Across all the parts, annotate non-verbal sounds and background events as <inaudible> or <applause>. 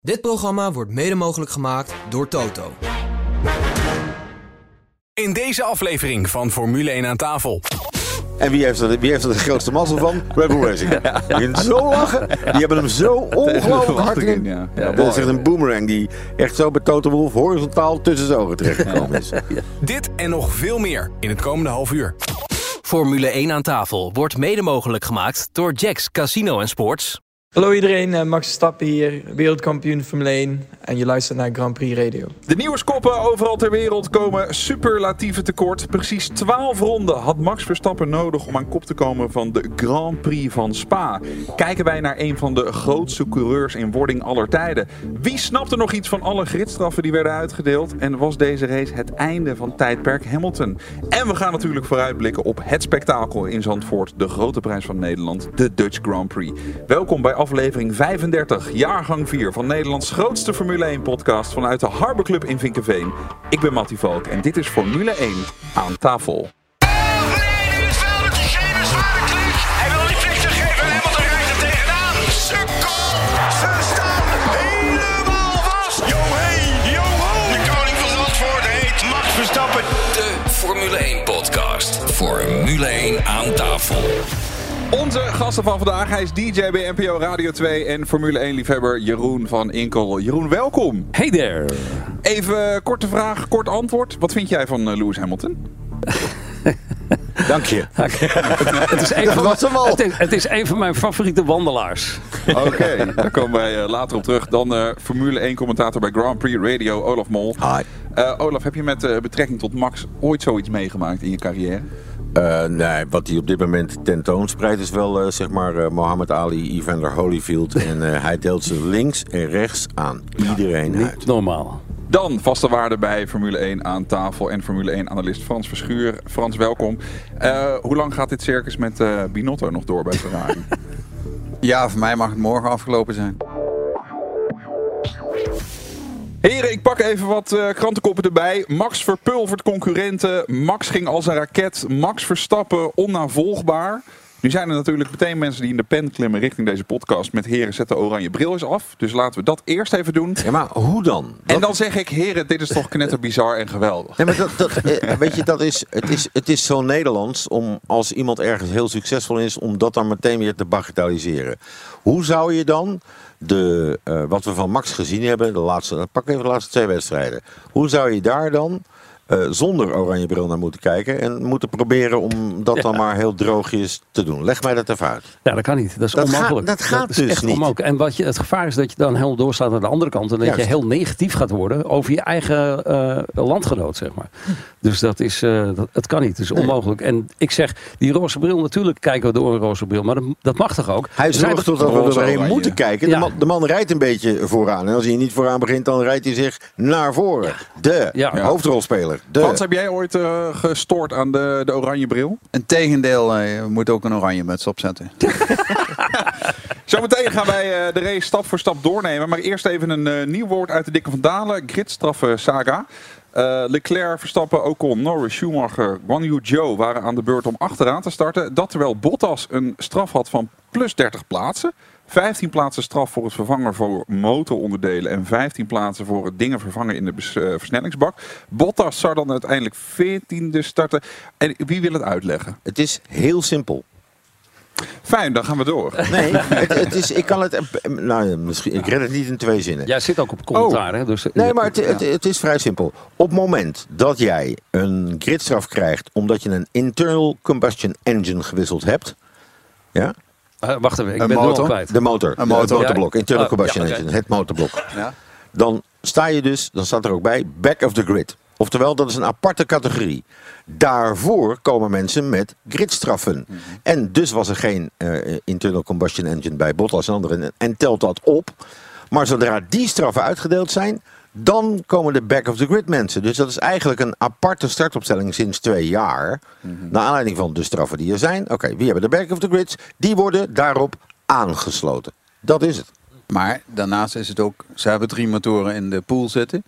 Dit programma wordt mede mogelijk gemaakt door Toto. In deze aflevering van Formule 1 aan tafel. En wie heeft, er, wie heeft er de grootste mazzel van? <laughs> Red Bull Racing. Die zo lachen. Die hebben hem zo <laughs> ongelooflijk hard in. Ja. Ja, dat is echt een boomerang die echt zo bij Toto Wolff horizontaal tussen zijn ogen terechtgekomen is. <laughs> Dit en nog veel meer in het komende half uur. Formule 1 aan tafel wordt mede mogelijk gemaakt door Jacks Casino en Sports. Hallo iedereen, eh, Max Verstappen hier, wereldkampioen Formule 1 en je luistert naar Grand Prix Radio. De nieuwskoppen overal ter wereld komen superlatieve tekort. Precies 12 ronden had Max Verstappen nodig om aan kop te komen van de Grand Prix van Spa. Kijken wij naar een van de grootste coureurs in wording aller tijden. Wie snapte nog iets van alle gridstraffen die werden uitgedeeld? En was deze race het einde van tijdperk Hamilton? En we gaan natuurlijk vooruitblikken op het spektakel in Zandvoort, de grote prijs van Nederland, de Dutch Grand Prix. Welkom bij aflevering 35, jaargang 4 van Nederlands grootste Formule 1 podcast vanuit de Harbor Club in Vinkenveen. Ik ben Mattie Valk en dit is Formule 1 aan tafel. De er koning van Zandvoort heet Max Verstappen. De Formule 1 podcast. Formule 1 aan tafel. Onze gasten van vandaag, hij is DJ bij NPO Radio 2 en Formule 1 liefhebber Jeroen van Inkel. Jeroen, welkom. Hey there. Even korte vraag, kort antwoord. Wat vind jij van eh, Lewis Hamilton? <laughs> Dank je. Het is, een <laughs> van mijn, het, is, het is een van mijn favoriete wandelaars. Oké, daar komen wij eh, later op terug. Dan eh, Formule 1 commentator bij Grand Prix Radio, Olaf Mol. Hi. Eh, Olaf, heb je met eh, betrekking tot Max ooit zoiets meegemaakt in je carrière? Eh, nee, wat hij op dit moment tentoonspreidt is wel eh, zeg maar eh, Mohammed Ali, Evander Holyfield. <laughs> En eh, hij deelt ze links en rechts aan iedereen uit. Niet normaal. Dan vaste waarde bij Formule 1 aan tafel en Formule 1 analist Frans Verschuur. Frans, welkom. Eh, hoe lang gaat dit circus met eh, Binotto nog door bij Ferrari? <laughs> Ja, voor mij mag het morgen afgelopen zijn. Heren, ik pak even wat eh, krantenkoppen erbij. Max verpulvert concurrenten. Max ging als een raket. Max Verstappen onnavolgbaar. Nu zijn er natuurlijk meteen mensen die in de pen klimmen richting deze podcast. Met heren, zet de oranje bril eens af. Dus laten we dat eerst even doen. Ja, maar hoe dan? En dan zeg ik, heren, dit is toch knetterbizar en geweldig. Nee, maar dat, dat, eh, weet je, dat is, het, is, het is zo Nederlands om als iemand ergens heel succesvol is, om dat dan meteen weer te bagatelliseren. Hoe zou je dan de, eh, wat we van Max gezien hebben, de laatste, pak even de laatste twee wedstrijden. Hoe zou je daar dan eh, zonder oranje bril naar moeten kijken en moeten proberen om dat dan maar heel droogjes te doen? Leg mij dat even uit. Ja, dat kan niet. Dat is Dat onmogelijk. gaat- dat gaat dus echt niet. onmogelijk. En wat je, het gevaar is dat je dan helemaal doorslaat naar de andere kant. En dat Juist. je heel negatief gaat worden over je eigen eh, landgenoot, zeg maar. Dus dat is, eh, dat, het kan niet. Het is onmogelijk. En ik zeg, die roze bril, natuurlijk kijken we door een roze bril. Maar dat, dat mag toch ook? Hij zorgt toch- ervoor dat we erheen moeten kijken. De, man, de man rijdt een beetje vooraan. En als hij niet vooraan begint, dan rijdt hij zich naar voren. De Ja. De. Frans, heb jij ooit eh, gestoord aan de, de oranje bril? Integendeel, eh, je moet ook een oranje muts opzetten. <laughs> Zometeen gaan wij eh, de race stap voor stap doornemen. Maar eerst even een nieuw woord uit de Dikke van Dalen. Gridstraffen saga. Leclerc, Verstappen, Ocon, Norris, Schumacher, Guan Yu Zhou waren aan de beurt om achteraan te starten. Dat terwijl Bottas een straf had van plus 30 plaatsen. 15 plaatsen straf voor het vervangen voor motoronderdelen en 15 plaatsen voor het dingen vervangen in de bes- eh, versnellingsbak. Bottas zou dan uiteindelijk 14e starten. En wie wil het uitleggen? Het is heel simpel. Fijn, dan gaan we door. Nee, <laughs> het, het is, ik kan het. Nou, misschien, ik red het niet in twee zinnen. Jij zit ook op commentaar, hè? Dus, Nee, maar het, het, het is vrij simpel. Op het moment dat jij een gridstraf krijgt omdat je een internal combustion engine gewisseld hebt. Ja? Eh, wacht even, ik Een ben motor? kwijt. De motor. Een motor. Het motorblok. Internal Oh, combustion engine. Het motorblok. Ja? Dan sta je dus, dan staat er ook bij, back of the grid. Oftewel, dat is een aparte categorie. Daarvoor komen mensen met gridstraffen. En dus was er geen eh, internal combustion engine bij Bottas en anderen. En telt dat op. Maar zodra die straffen uitgedeeld zijn, dan komen de back of the grid mensen. Dus dat is eigenlijk een aparte startopstelling sinds twee jaar. Naar aanleiding van de straffen die er zijn. Oké, wie hebben de back of the grids? Die worden daarop aangesloten. Dat is het. Maar daarnaast is het ook, ze hebben drie motoren in de pool zitten.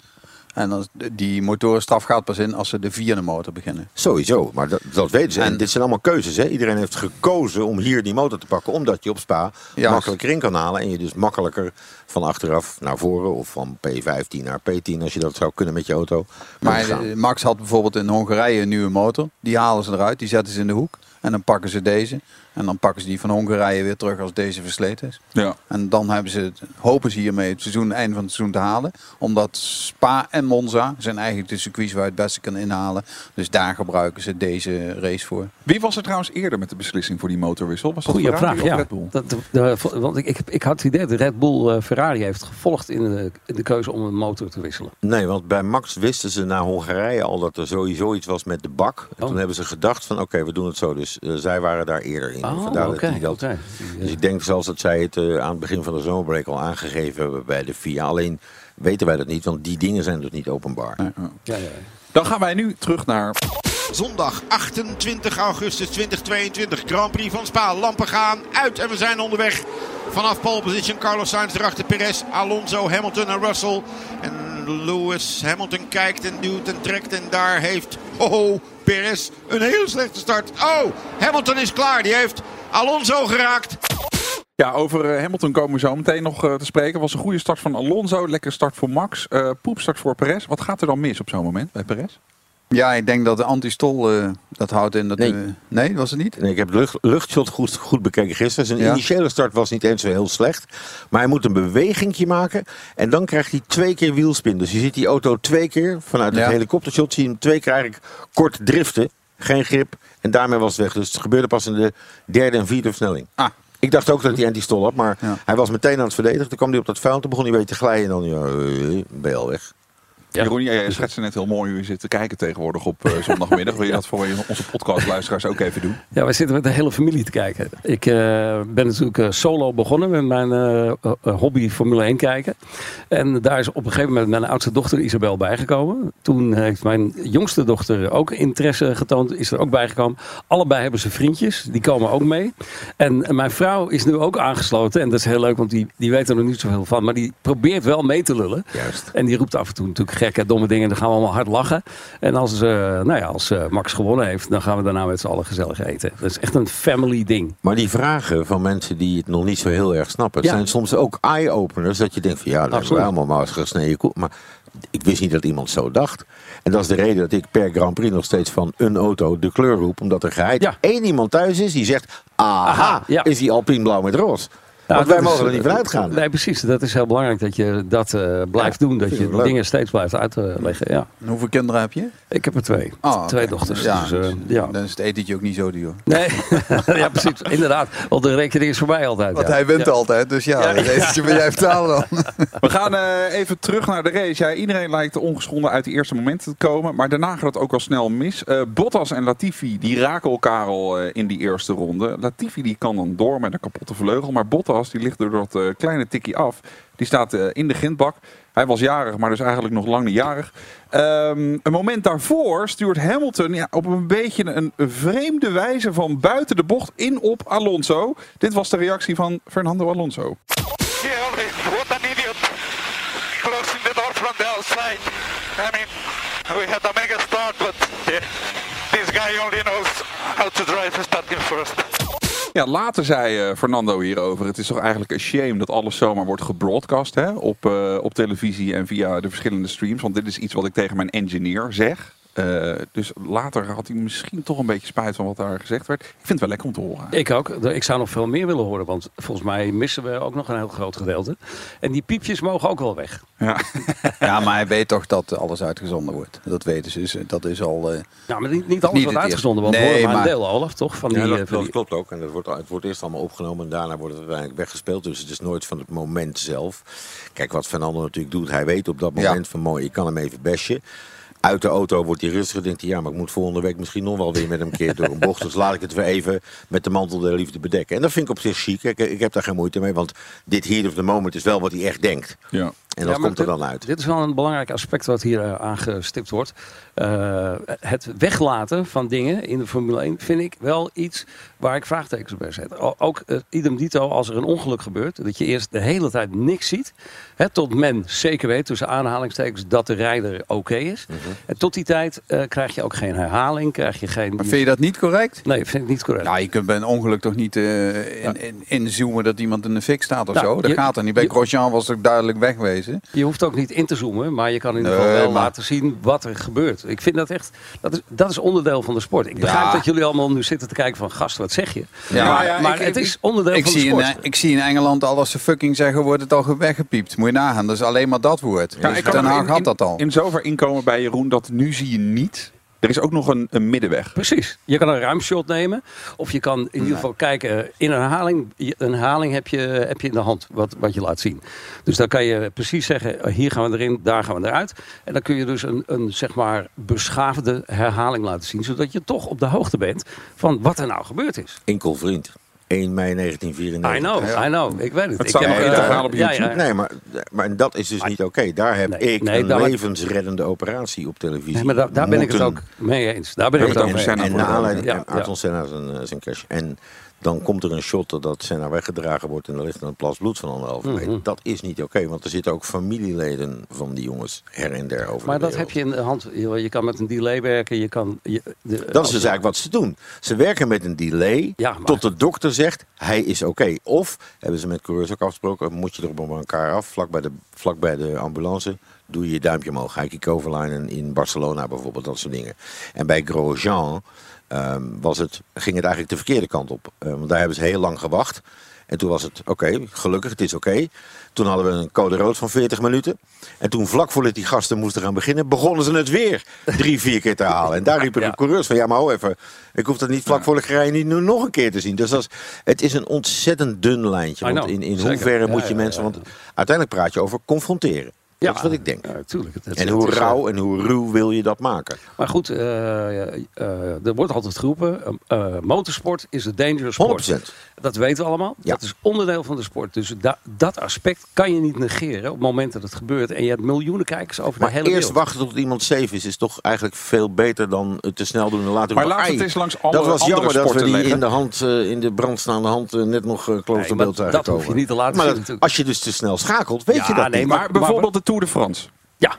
En dan, die motorenstraf gaat pas in als ze de vierde motor beginnen. Sowieso, maar dat, dat weten ze. En, En- dit zijn allemaal keuzes. Hè? Iedereen heeft gekozen om hier die motor te pakken. Omdat je op Spa makkelijker in kan halen. En je dus makkelijker van achteraf naar voren. Of van P15 naar P10 als je dat zou kunnen met je auto. Maar gaan. eh, Max had bijvoorbeeld in Hongarije een nieuwe motor. Die halen ze eruit, die zetten ze in de hoek. En dan pakken ze deze. En dan pakken ze die van Hongarije weer terug als deze versleten is. Ja. En dan hebben ze hopen ze hiermee het seizoen, het einde van het seizoen te halen. Omdat Spa en Monza zijn eigenlijk de circuits waar je het beste kan inhalen. Dus daar gebruiken ze deze race voor. Wie was er trouwens eerder met de beslissing voor die motorwissel? Was dat Goeie Ferrari vraag, of ja. Red Bull? Dat, de- de- want ik, ik, ik had het idee dat Red Bull eh, Ferrari heeft gevolgd in de, in de keuze om een motor te wisselen. Nee, want bij Max wisten ze na Hongarije al dat er sowieso iets was met de bak. En Oh. toen hebben ze gedacht van oké, we doen het zo. Dus eh, zij waren daar eerder in. Oh, Vandaar dat oké, die dat- oké. Dus ik denk zelfs dat zij het eh, aan het begin van de zomerbreak al aangegeven hebben bij de FIA. Alleen weten wij dat niet, want die dingen zijn dus niet openbaar. Ja, ja. Dan gaan wij nu terug naar Zondag 28 augustus 2022. Grand Prix van Spa. Lampen gaan uit en we zijn onderweg. Vanaf pole position Carlos Sainz erachter Perez, Alonso, Hamilton en Russell. En Lewis Hamilton kijkt en duwt en trekt en daar heeft oh, Perez een hele slechte start. Oh, Hamilton is klaar. Die heeft Alonso geraakt. Ja, over eh, Hamilton komen we zo meteen nog eh, te spreken. Was een goede start van Alonso, lekker start voor Max, eh poepstart voor Perez. Wat gaat er dan mis op zo'n moment bij Perez? Ja, ik denk dat de antistol eh, dat houdt in dat... Nee. nee, was het niet? Nee, ik heb de lucht, luchtshot goed, goed bekeken gisteren. Zijn Ja. initiële start was niet eens zo heel slecht. Maar hij moet een bewegingje maken. En dan krijgt hij twee keer wielspin. Dus je ziet die auto twee keer vanuit het Ja. helikoptershot. Zie je hem twee keer eigenlijk kort driften. Geen grip. En daarmee was het weg. Dus het gebeurde pas in de derde en vierde versnelling. Ah. Ik dacht ook dat hij anti-stol had. Maar Ja. hij was meteen aan het verdedigen. Toen kwam hij op dat vuil. Toen begon hij een beetje te glijden. En dan ja, eh, ben je al weg. Ja. Jeroen, jij schetste net heel mooi hoe je zit te kijken tegenwoordig op eh, zondagmiddag. Wil je <laughs> dat voor onze podcastluisteraars ook even doen? Ja, wij zitten met de hele familie te kijken. Ik eh, ben natuurlijk eh, solo begonnen met mijn hobby Formule 1 kijken. En daar is op een gegeven moment mijn oudste dochter Isabel bijgekomen. Toen heeft mijn jongste dochter ook interesse getoond, is er ook bijgekomen. Allebei hebben ze vriendjes, die komen ook mee. En mijn vrouw is nu ook aangesloten. En dat is heel leuk, want die, die weet er nog niet zoveel van. Maar die probeert wel mee te lullen. Juist. En die roept af en toe natuurlijk gekke, domme dingen. Dan gaan we allemaal hard lachen. En als, eh, nou ja, als eh, Max gewonnen heeft, dan gaan we daarna met z'n allen gezellig eten. Dat is echt een family ding. Maar die vragen van mensen die het nog niet zo heel erg snappen, Ja. zijn soms ook eye-openers. Dat je denkt van ja, dat is Absoluut. allemaal maar als gesneden koe. Maar ik wist niet dat iemand zo dacht. En dat is de reden dat ik per Grand Prix nog steeds van een auto de kleur roep. Omdat er geheid Ja. één iemand thuis is die zegt, aha, Aha, ja. is die Alpine blauw met roze. Want wij is- mogen er niet van uitgaan. Nee, precies. Dat is heel belangrijk dat je dat eh, blijft doen. Dat je de leuk. dingen steeds blijft uitleggen. Ja. En hoeveel kinderen heb je? Ik heb er twee. Ah, twee dochters. Ja, dus, eh, ja. Dan is het etentje ook niet zo duur. Nee, <laughs> ja, precies. Inderdaad. Want de rekening is voorbij altijd. Want ja. hij wint Ja. altijd, dus ja, Ja. het etentje wil jij vertalen dan. <laughs> We gaan eh, even terug naar de race. Ja, iedereen lijkt ongeschonden uit die eerste momenten te komen. Maar daarna gaat het ook al snel mis. Eh, Bottas en Latifi die raken elkaar al eh, in die eerste ronde. Latifi die kan dan door met een kapotte vleugel. Maar Bottas die ligt door dat eh, kleine tikkie af. Die staat eh, in de grindbak. Hij was jarig, maar dus eigenlijk nog lang niet jarig. Ehm, een moment daarvoor stuurt Hamilton ja, op een beetje een vreemde wijze van buiten de bocht in op Alonso. Dit was de reactie van Fernando Alonso. Yeah. What an idiot. Closing the door from the outside. I mean, we had a mega start, but yeah, this guy only knows how to drive starting first. Ja, later zei eh, Fernando hierover. Het is toch eigenlijk een shame dat alles zomaar wordt gebroadcast hè? Op, eh, op televisie en via de verschillende streams. Want dit is iets wat ik tegen mijn engineer zeg. Eh, dus later had hij misschien toch een beetje spijt van wat daar gezegd werd. Ik vind het wel lekker om te horen. Ik ook. Ik zou nog veel meer willen horen. Want volgens mij missen we ook nog een heel groot gedeelte. En die piepjes mogen ook wel weg. Ja. <laughs> Ja, maar hij weet toch dat alles uitgezonden wordt. Dat weten ze. Dus dat is al... eh, Nou, maar niet, niet alles Niet wordt uitgezonden. Want we horen Nee, maar een deel, Olaf, toch? Van die, Ja, eh, dat, van dat die- klopt ook. En dat wordt, het wordt eerst allemaal opgenomen en daarna wordt het uiteindelijk weggespeeld. Dus het is nooit van het moment zelf. Kijk, wat Fernando natuurlijk doet, hij weet op dat Ja. moment van mooi, ik kan hem even bestje. Uit de auto wordt hij rustiger. Denkt hij, ja, maar ik moet volgende week misschien nog wel weer met hem keer door een bocht. Dus laat ik het weer even met de mantel der liefde bedekken. En dat vind ik op zich chic. Ik, ik heb daar geen moeite mee, want dit here of the moment is wel wat hij echt denkt. Ja. En dat Ja, komt er dit- dan uit. Dit is wel een belangrijk aspect wat hier eh, aangestipt wordt. Eh, het weglaten van dingen in de Formule 1 vind ik wel iets waar ik vraagtekens bij zet. O- Ook eh, idem dito als er een ongeluk gebeurt. Dat je eerst de hele tijd niks ziet. Hè, tot men zeker weet, tussen aanhalingstekens, dat de rijder oké is. Mhm. En tot die tijd eh, krijg je ook geen herhaling. Krijg je geen... Maar vind je dat niet correct? Nee, vind ik niet correct. Nou, je kunt bij een ongeluk toch niet eh, in, in, inzoomen dat iemand in de fik staat of Nou, zo? Dat je- gaat er niet. Bij je- Grosjean was het ook duidelijk Je hoeft ook niet in te zoomen, maar je kan in ieder Nee, geval wel maar- laten zien wat er gebeurt. Ik vind dat echt, dat is, dat is onderdeel van de sport. Ik begrijp Ja. dat jullie allemaal nu zitten te kijken van, gast, wat zeg je? Ja. maar Maar ja, maar ik- het ik- is onderdeel Ik van de zie, in, sport. ik zie in Engeland al als ze fucking zeggen, wordt het al weggepiept. Moet je nagaan, dat is alleen maar dat woord. Ja, Dus ik kan Den Haag in- had dat al. In zover inkomen bij Jeroen dat nu zie je niet. Er is ook nog een, een middenweg. Precies. Je kan een ruimshot nemen. Of je kan in ieder geval kijken. In een herhaling, een herhaling heb, je, heb je in de hand wat, wat je laat zien. Dus dan kan je precies zeggen, eh, hier gaan we erin, daar gaan we eruit. En dan kun je dus een, een zeg maar beschaafde herhaling laten zien. Zodat je toch op de hoogte bent van wat er nou gebeurd is. Enkel vriend. 1 mei 1994. I know, I know. Ik weet het. Het ik staat nog eh, integraal op ja, YouTube. ja. Nee, maar, maar dat is dus niet oké. Daar heb Nee, ik nee, een levensreddende operatie op televisie. Nee, maar daar, daar ben ik het ook mee eens. Daar ben ik het ook mee over eens. En voor naar de- aanleiding Ja, van. Senna zijn, eh, zijn crash. En dan komt er een shot dat Senna weggedragen wordt en er ligt een plas bloed van anderhalve Mhm. meter. Dat is niet oké, want er zitten ook familieleden van die jongens her en der over Maar de dat heb je in de hand. Je kan met een delay werken. Je kan, je, de, Dat is dus eigenlijk wat ze doen. Ze werken met een delay Ja, maar- tot de dokter zegt hij is oké. Of hebben ze met coureurs ook afgesproken, moet je er op elkaar af, vlak bij de, vlak bij de ambulance, doe je je duimpje omhoog. Heike Kovalainen in Barcelona bijvoorbeeld, dat soort dingen. En bij Grosjean ehm, was het, ging het eigenlijk de verkeerde kant op. Eh, want daar hebben ze heel lang gewacht. En toen was het oké, gelukkig, het is oké. Toen hadden we een code rood van 40 minuten. En toen vlak voordat die gasten moesten gaan beginnen, begonnen ze het weer drie, vier keer te halen. En daar <laughs> riepen de Ja. coureurs van, ja maar ho even, ik hoef dat niet vlak voor de gerij niet nu nog een keer te zien. Dus dat is, het is een ontzettend dun lijntje. Want in, in hoeverre Ja, moet je mensen, want uiteindelijk praat je over confronteren. Dat is wat ik denk. Ja, En hoe is, eh, rauw en hoe ruw wil je dat maken? Maar goed, eh, eh, er wordt altijd geroepen, motorsport is een dangerous sport. 100%. Dat weten we allemaal. Ja. Dat is onderdeel van de sport. Dus da- dat aspect kan je niet negeren op het moment dat het gebeurt. En je hebt miljoenen kijkers over Maar de hele eerst wereld. wachten tot iemand safe is, is toch eigenlijk veel beter dan het te snel doen en later Maar laat het "Ai, eens langs alle Dat was andere jammer dat we die leggen." in de, hand, eh, in de brandstaande hand net nog uh, Nee, kloosterbeeld maar zagen dat hoef je niet te laten maar als je dus te snel schakelt, weet Ja, je dat nee, niet. maar- Maar bijvoorbeeld de Tour de France. Ja.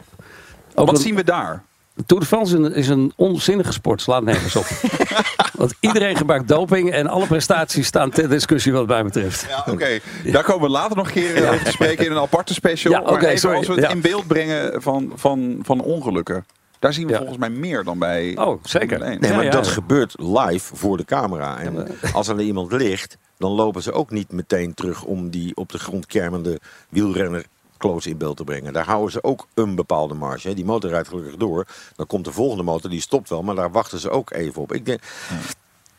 Ook Wat een- zien we daar? De Tour de France is een, is een onzinnige sport. Slaat nergens op. <laughs> Want iedereen gebruikt doping en alle prestaties staan ter discussie wat mij betreft. Ja, oké. Daar komen we later nog een keer over te spreken in een aparte special. Ja, maar oké, even sorry. als we het Ja. in beeld brengen van, van, van ongelukken. Daar zien we Ja. volgens mij meer dan bij Oh, zeker. Formule 1. Nee, maar ja, dat gebeurt live voor de camera. En als er iemand ligt, dan lopen ze ook niet meteen terug om die op de grond kermende wielrenner close in beeld te brengen. Daar houden ze ook een bepaalde marge. hè. Die motor rijdt gelukkig door. Dan komt de volgende motor, die stopt wel, maar daar wachten ze ook even op. Ik denk,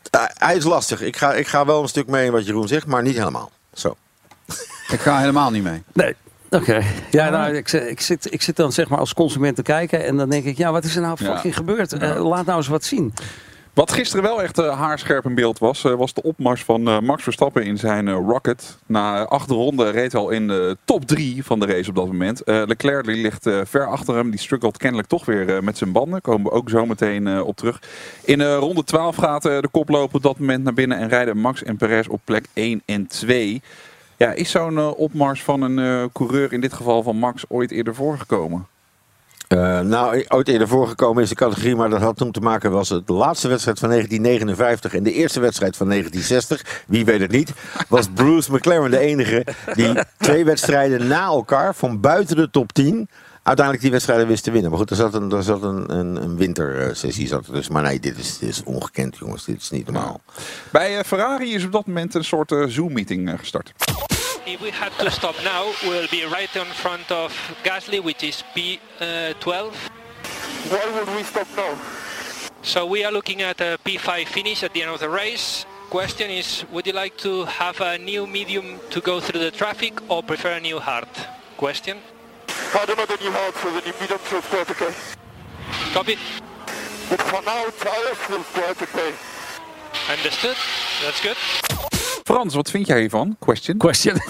Ah, hij is lastig. Ik ga, ik ga wel een stuk mee in wat Jeroen zegt, maar niet helemaal. Zo. Ik ga helemaal niet mee. Nee. Oké. Ja, nou, ik, ik, zit, ik zit dan zeg maar als consument te kijken en dan denk ik, ja, wat is er nou Ja. fucking gebeurd? Eh, laat nou eens wat zien. Wat gisteren wel echt eh, haarscherp in beeld was, eh, was de opmars van eh, Max Verstappen in zijn Rocket. Na acht ronden reed hij al in de top drie van de race op dat moment. Leclerc die ligt ver achter hem. Die struggelt kennelijk toch weer met zijn banden. Komen we ook zo meteen op terug. In ronde 12 gaat de koploper op dat moment naar binnen en rijden Max en Perez op plek 1 en 2. Ja, is zo'n opmars van een coureur, in dit geval van Max, ooit eerder voorgekomen? Eh, nou, ooit eerder voorgekomen is de categorie, maar dat had toen te maken was het de laatste wedstrijd van 1959 en de eerste wedstrijd van 1960. Wie weet het niet. Was Bruce McLaren de enige die twee wedstrijden na elkaar van buiten de top 10 uiteindelijk die wedstrijden wist te winnen. Maar goed, er zat een, er zat een, een, een wintersessie. Zat dus. Maar nee, dit is, dit is ongekend, jongens. Dit is niet normaal. Bij eh, Ferrari is op dat moment een soort eh, Zoom-meeting gestart. If we had to stop now, we'll be right in front of Gasly, which is P12. Uh, Why would we stop now? So we are looking at a P5 finish at the end of the race. Question is, would you like to have a new medium to go through the traffic or prefer a new hard? Question. I don't know the new hard, so the new medium feels quite okay. Copy. But for now, tires feels quite okay. Understood. That's good. Frans, wat vind jij hiervan? Question. Question. <laughs>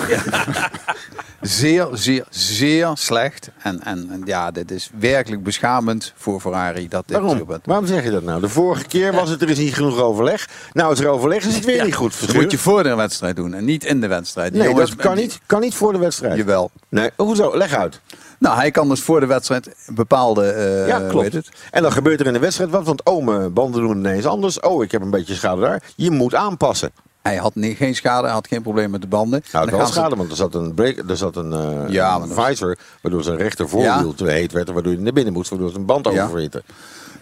Zeer, zeer, zeer slecht. En, en, en ja, dit is werkelijk beschamend voor Ferrari. Dat dit Waarom? gebeurt. Waarom zeg je dat nou? De vorige keer was het er is niet genoeg overleg. Nou is er overleg, is het weer niet goed. Dat moet je voor de wedstrijd doen en niet in de wedstrijd. Die Nee, jongens- dat kan niet, kan niet voor de wedstrijd. Jawel. Nee, hoezo? Leg uit. Nou, hij kan dus voor de wedstrijd bepaalde... eh, ja, klopt. heet het? En dan gebeurt er in de wedstrijd wat. Want oh, mijn banden doen ineens anders. Oh, ik heb een beetje schade daar. Je moet aanpassen. Hij had geen schade, hij had geen probleem met de banden. Nou, het ze- schade, want er zat een, break, er zat een, eh Ja, een visor, waardoor zijn rechter voorwiel te heet werd. en Waardoor hij naar binnen moest, waardoor zijn band Ja.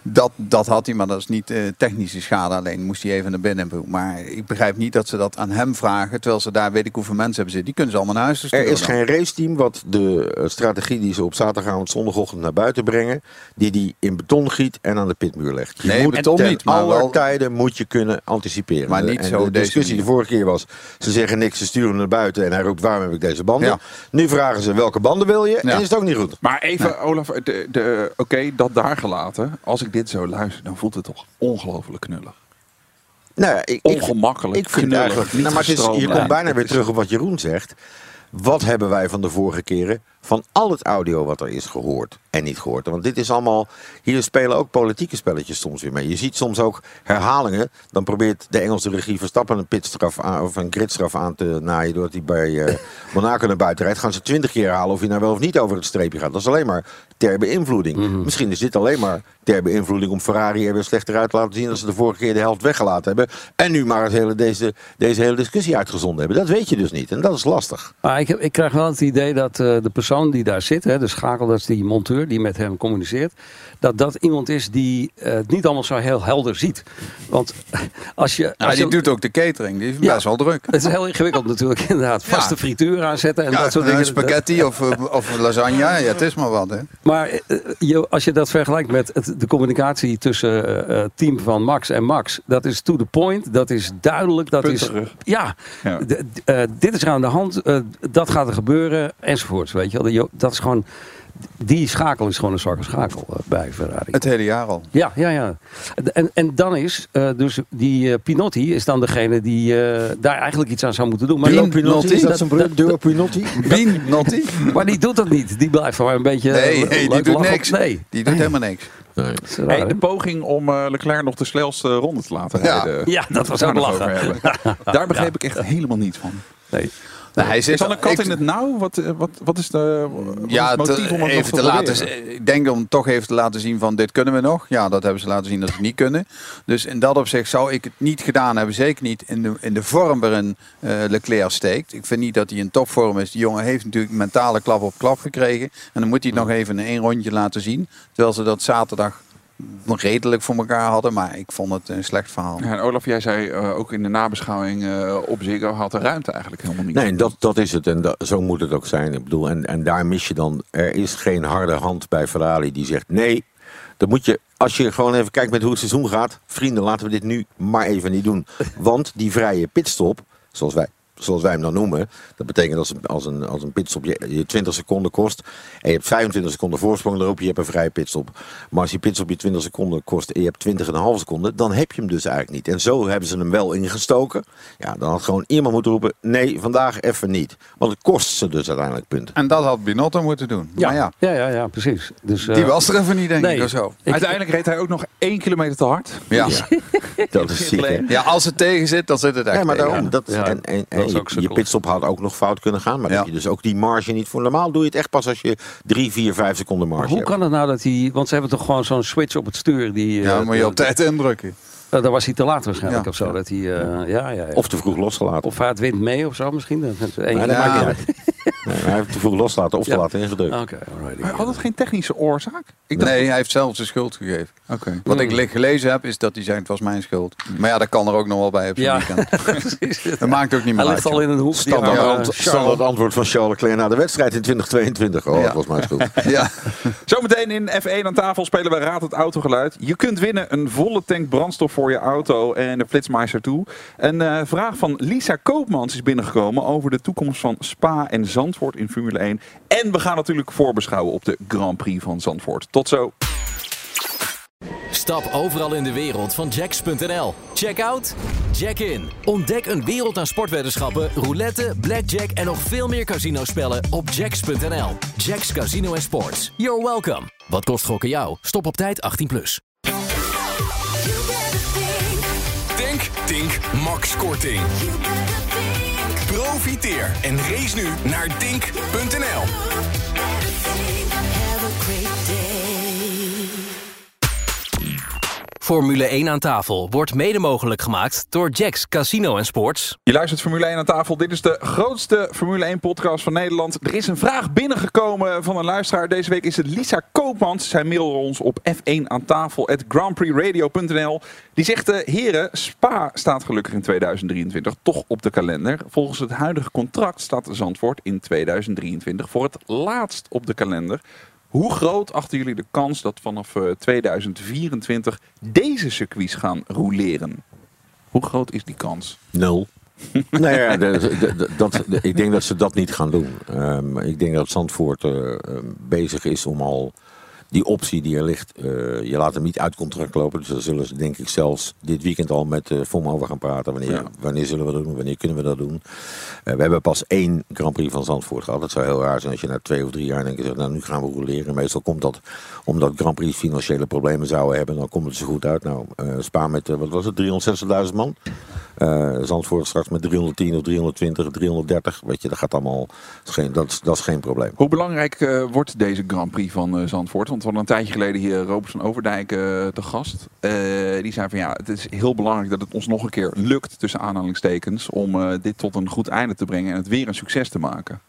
Dat, dat had hij, maar dat is niet eh, technische schade. Alleen moest hij even naar binnen. Maar ik begrijp niet dat ze dat aan hem vragen. Terwijl ze daar weet ik hoeveel mensen hebben zitten. Die kunnen ze allemaal naar huis Er sturen. is dan. geen raceteam wat de eh, strategie die ze op zaterdagavond, zondagochtend naar buiten brengen, die die in beton giet en aan de pitmuur legt. Je Nee, moet beton niet, maar aller wel- tijden moet je kunnen anticiperen. Maar niet en zo de deze discussie de vorige keer was, ze zeggen niks, ze sturen hem naar buiten en hij roept waarom heb ik deze banden? Ja. Nu vragen ze welke banden wil je Ja. en is het ook niet goed. Maar even, Olaf, oké, dat daar gelaten. Als ik dit zo luister, dan voelt het toch ongelooflijk knullig. Nou, ja, ik, ik, Ongemakkelijk, ik vind knullig, eigenlijk, niet nou, maar het is, je komt bijna weer terug op wat Jeroen zegt. Wat hebben wij van de vorige keren van al het audio wat er is gehoord en niet gehoord? Want dit is allemaal, hier spelen ook politieke spelletjes soms weer mee. Je ziet soms ook herhalingen. Dan probeert de Engelse regie Verstappen een pitstraf aan, of een gridstraf aan te naaien doordat hij bij eh, <laughs> Monaco naar buiten rijdt. Gaan ze twintig keer herhalen of hij nou wel of niet over het streepje gaat. Dat is alleen maar ter beïnvloeding. Misschien is dit alleen maar ter beïnvloeding om Ferrari er weer slechter uit te laten zien als ze de vorige keer de helft weggelaten hebben. En nu maar het hele, deze, deze hele discussie uitgezonden hebben. Dat weet je dus niet. En dat is lastig. Maar ik, heb, ik krijg wel het idee dat eh, de persoon die daar zit, hè, de schakel, dat is die monteur die met hem communiceert, dat dat iemand is die eh, het niet allemaal zo heel helder ziet. Want als je. Nou, als die je- doet ook de catering. Die is Ja. best wel druk. Het is heel ingewikkeld natuurlijk, <laughs> inderdaad. Ja. Vaste frituur aanzetten en Ja, dat soort een dingen. spaghetti of, eh, of lasagne. Ja, het is maar wat. Hè. Maar eh, je, als je dat vergelijkt met het, de communicatie tussen eh, het team van Max en Max, dat is to the point, dat is duidelijk, dat is Punterig. ja, Ja. d- d- eh, dit is er aan de hand, eh, dat gaat er gebeuren enzovoorts, weet je Dat is gewoon, die schakel is gewoon een zwakke schakel eh, bij Ferrari. Het hele jaar al. Ja, ja, ja. En, en dan is eh, dus die eh, Pinotti is dan degene die eh, daar eigenlijk iets aan zou moeten doen. Maar die- Pinotti, is dat zijn broer? Duo Pinotti? <laughs> Bien, Notti? maar die doet dat niet. Die blijft maar een beetje. Nee, die doet niks. Nee. Die doet helemaal niks. Nee. Raar, Hey, de poging om Leclerc nog de snelste ronde te laten Ja. rijden. Ja, dat was ook lachen. <laughs> Daar begreep ik echt helemaal niet van. Nee. Nou, hij zit Is dan een kat ik- in het nauw? Wat, eh, wat, wat is de wat is Ja, het motief te- om het even te te laten, ik denk om toch even te laten zien van dit kunnen we nog. Ja, dat hebben ze laten zien dat ze niet kunnen. Dus in dat opzicht zou ik het niet gedaan hebben. Zeker niet in de, in de vorm waarin eh, Leclerc steekt. Ik vind niet dat hij in topvorm is. Die jongen heeft natuurlijk mentale klap op klap gekregen. En dan moet hij het nog even in één rondje laten zien. Terwijl ze dat zaterdag redelijk voor elkaar hadden. Maar ik vond het een slecht verhaal. Ja, en Olaf, jij zei eh, ook in de nabeschouwing eh, op Ziggo had de ruimte eigenlijk helemaal niet. Nee, dat, dat is het. En dat, zo moet het ook zijn. Ik bedoel, en, en daar mis je dan. Er is geen harde hand bij Ferrari die zegt nee. Dan moet je, als je gewoon even kijkt met hoe het seizoen gaat. Vrienden, laten we dit nu maar even niet doen. Want die vrije pitstop, zoals wij, zoals wij hem dan noemen. Dat betekent als een, als een, als een pitstop je, je 20 seconden kost. En je hebt 25 seconden voorsprong erop. Je hebt een vrije pitstop. Maar als die pitstop je 20 seconden kost en je hebt 20,5 seconden. Dan heb je hem dus eigenlijk niet. En zo hebben ze hem wel ingestoken. Ja, dan had gewoon iemand moeten roepen. Nee, vandaag even niet. Want het kost ze dus uiteindelijk punten. En dat had Binotto moeten doen. Ja, Maar ja, ja, ja, ja, precies. Dus, eh, die was er even niet denk nee. ik of zo. Uiteindelijk reed hij ook nog één kilometer te hard. Ja. <laughs> Dat is ziek, hè? ja, als het tegen zit, dan zit het echt Ja, maar daarom. Dat, Ja, en en, en dat je, je pitstop had ook nog fout kunnen gaan. Maar Ja. dat je dus ook die marge niet voor. Normaal doe je het echt pas als je 3, 4, 5 seconden marge hoe hebt. kan het nou dat hij. Want ze hebben toch gewoon zo'n switch op het stuur. Die, Ja, eh, moet je op tijd indrukken. eh, daar was hij te laat waarschijnlijk Ja. of zo. Dat hij, eh, ja, ja, ja. Of te vroeg losgelaten. Of hij het wind mee of zo misschien. Dat maakt niet uit. <laughs> Nee, hij heeft te vroeg losgelaten of te Ja. laat ingedrukt. Oké, had het geen technische oorzaak? Ik dacht, Nee, hij heeft zelf zijn schuld gegeven. Oké. Wat ik le- gelezen heb, is dat hij zegt, het was mijn schuld. Maar ja, dat kan er ook nog wel bij op zo'n Ja, weekend. <laughs> Dat maakt ook niet meer Hij uit. ligt al in een hoek. Standaard, ant- Charles. standaard antwoord van Charles Leclerc na de wedstrijd in 2022. Oh, Ja. dat was mijn schuld. <laughs> Ja. Zometeen in F1 aan tafel spelen we Raad het Autogeluid. Je kunt winnen een volle tank brandstof voor je auto en de Flitsmeister toe. Een eh, vraag van Lisa Koopmans is binnengekomen over de toekomst van Spa en Zandvoort in Formule 1. En we gaan natuurlijk voorbeschouwen op de Grand Prix van Zandvoort. Tot zo. Stap overal in de wereld van jacks.nl. Check out, check in. Ontdek een wereld aan sportweddenschappen, roulette, blackjack en nog veel meer casinospellen op jacks.nl. Jacks Casino en Sports. You're welcome. Wat kost gokken jou? Stop op tijd 18+. Plus. Denk, Tink, Max Korting. Profiteer en race nu naar Dink.nl. Formule 1 aan tafel wordt mede mogelijk gemaakt door Jacks Casino en Sports. Je luistert Formule 1 aan tafel. Dit is de grootste Formule 1 podcast van Nederland. Er is een vraag binnengekomen van een luisteraar. Deze week is het Lisa Koopmans. Zij mailde ons op f1 aan tafel grandprixradio.nl. Die zegt, eh, heren, Spa staat gelukkig in 2023 toch op de kalender. Volgens het huidige contract staat Zandvoort in 2023 voor het laatst op de kalender. Hoe groot achten jullie de kans dat vanaf eh, 2024 deze circuits gaan roleren? Hoe groot is die kans? Nul. <laughs> nou ja, de- de- de- dat, de- ik denk dat ze dat niet gaan doen. Ehm, ik denk dat Zandvoort eh, ehm, bezig is om al die optie die er ligt, eh, je laat hem niet uit contract lopen. Dus daar zullen ze denk ik zelfs dit weekend al met uh, FOM over gaan praten. Wanneer, Ja. wanneer zullen we dat doen? Wanneer kunnen we dat doen? Eh, we hebben pas één Grand Prix van Zandvoort gehad. Het zou heel raar zijn als je na twee of drie jaar denkt, nou nu gaan we roleren. Meestal komt dat omdat Grand Prix financiële problemen zouden hebben. Dan komt het zo goed uit. Nou, eh Spa met, wat was het, 360.000 man? Eh, Zandvoort straks met 310 of 320, 330. Weet je, dat gaat allemaal. Dat is geen, dat, is- dat is geen probleem. Hoe belangrijk eh, wordt deze Grand Prix van eh, Zandvoort? Want we hadden een tijdje geleden hier Robert van Overdijk te gast. Eh, die zei van ja, het is heel belangrijk dat het ons nog een keer lukt, tussen aanhalingstekens, om eh, dit tot een goed einde te brengen en het weer een succes te maken.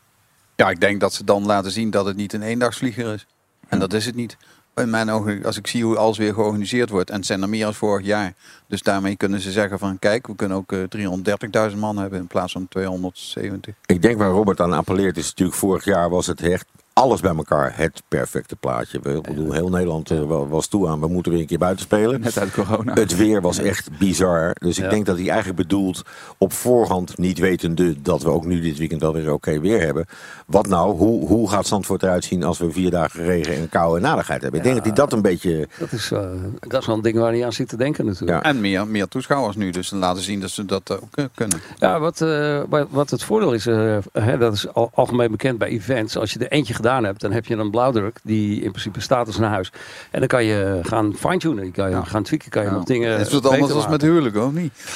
Ja, ik denk dat ze dan laten zien dat het niet een eendagsvlieger is. En dat is het niet. In mijn ogen, als ik zie hoe alles weer georganiseerd wordt, en het zijn er meer dan vorig jaar. Dus daarmee kunnen ze zeggen van kijk, we kunnen ook eh, 330.000 man hebben in plaats van 270. Ik denk waar Robert aan appelleert is natuurlijk vorig jaar was het echt alles bij elkaar het perfecte plaatje. We, ik bedoel, heel Nederland eh, wa- was toe aan, we moeten weer een keer buiten spelen. Net uit corona. Het weer was echt bizar. Dus ik Ja. denk dat hij eigenlijk bedoelt op voorhand, niet wetende dat we ook nu dit weekend wel weer oké weer hebben. Wat nou, hoe, hoe gaat Zandvoort eruit zien als we vier dagen regen en kou en nadigheid hebben? Ik denk dat hij dat een beetje... Dat is, eh, dat is wel een ding waar hij aan zit te denken natuurlijk. Ja. En meer, meer toeschouwers nu, dus laten zien dat ze dat ook eh, kunnen. Ja, wat, eh, wat, wat het voordeel is, hè, dat is al, algemeen bekend bij events. Als je er eentje gedaan hebt, dan heb je een blauwdruk die in principe staat als een huis. En dan kan je gaan fine-tunen, je kan je gaan tweaken, kan je nog dingen. het is wat beter anders als met huwelijk, of niet? <laughs>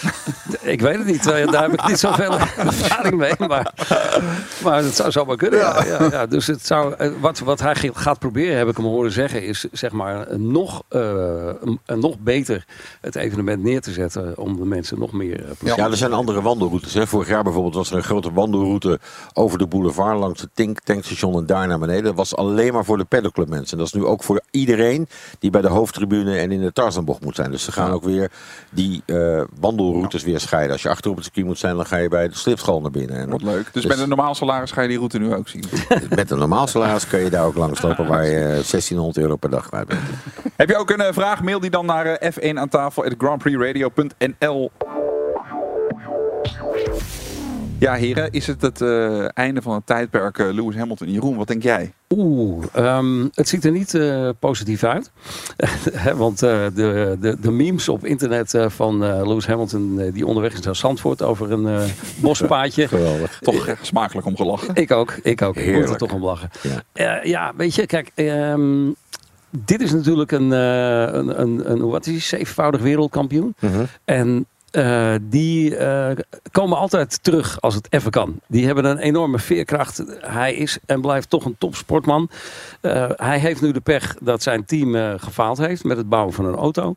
Ik weet het niet, eh, daar heb ik niet zoveel <laughs> ervaring mee. Maar, maar het zou zomaar kunnen. Ja. Ja, ja, dus het zou, eh, wat, wat hij gaat proberen, heb ik hem horen zeggen, is zeg maar nog, eh, een, een nog beter het evenement neer te zetten om de mensen nog meer plezier Ja, er zijn andere wandelroutes. Hè. Vorig jaar bijvoorbeeld was er een grote wandelroute over de boulevard langs het tank, tankstation en daar naar beneden. Dat was alleen maar voor de pedalclub mensen. En dat is nu ook voor iedereen die bij de hoofdtribune en in de Tarzanbocht moet zijn. Dus ze gaan ook weer die eh, wandelroutes weer scheiden. Als je achter op het circuit moet zijn, dan ga je bij de slipschool naar binnen. En Wat leuk. Dus met een normaal salaris ga je die route nu ook zien. <laughs> met een normaal salaris kun je daar ook langs lopen waar je eh, 1600 euro per dag kwijt bent. Heb je ook een eh, vraag? Mail die dan naar eh, f1 aan tafel. Ja, heren, is het het eh, einde van het tijdperk eh, Lewis Hamilton? Jeroen, wat denk jij? Oeh, ehm, het ziet er niet eh, positief uit. <laughs> Hè, Want eh, de, de, de memes op internet eh, van eh, Lewis Hamilton die onderweg is naar Zandvoort over een eh, bospaadje. <laughs> Geweldig. Toch smakelijk om gelachen. Ik ook, ik ook. Ik moet er Heerlijk. toch om lachen. Ja. Ja, ja weet je, kijk, ehm, dit is natuurlijk een, eh, een, een, een wat is hij, zevenvoudig wereldkampioen. Mhm. En eh, die eh, komen altijd terug als het even kan. Die hebben een enorme veerkracht. Hij is en blijft toch een topsportman. Eh, hij heeft nu de pech dat zijn team gefaald heeft met het bouwen van een auto.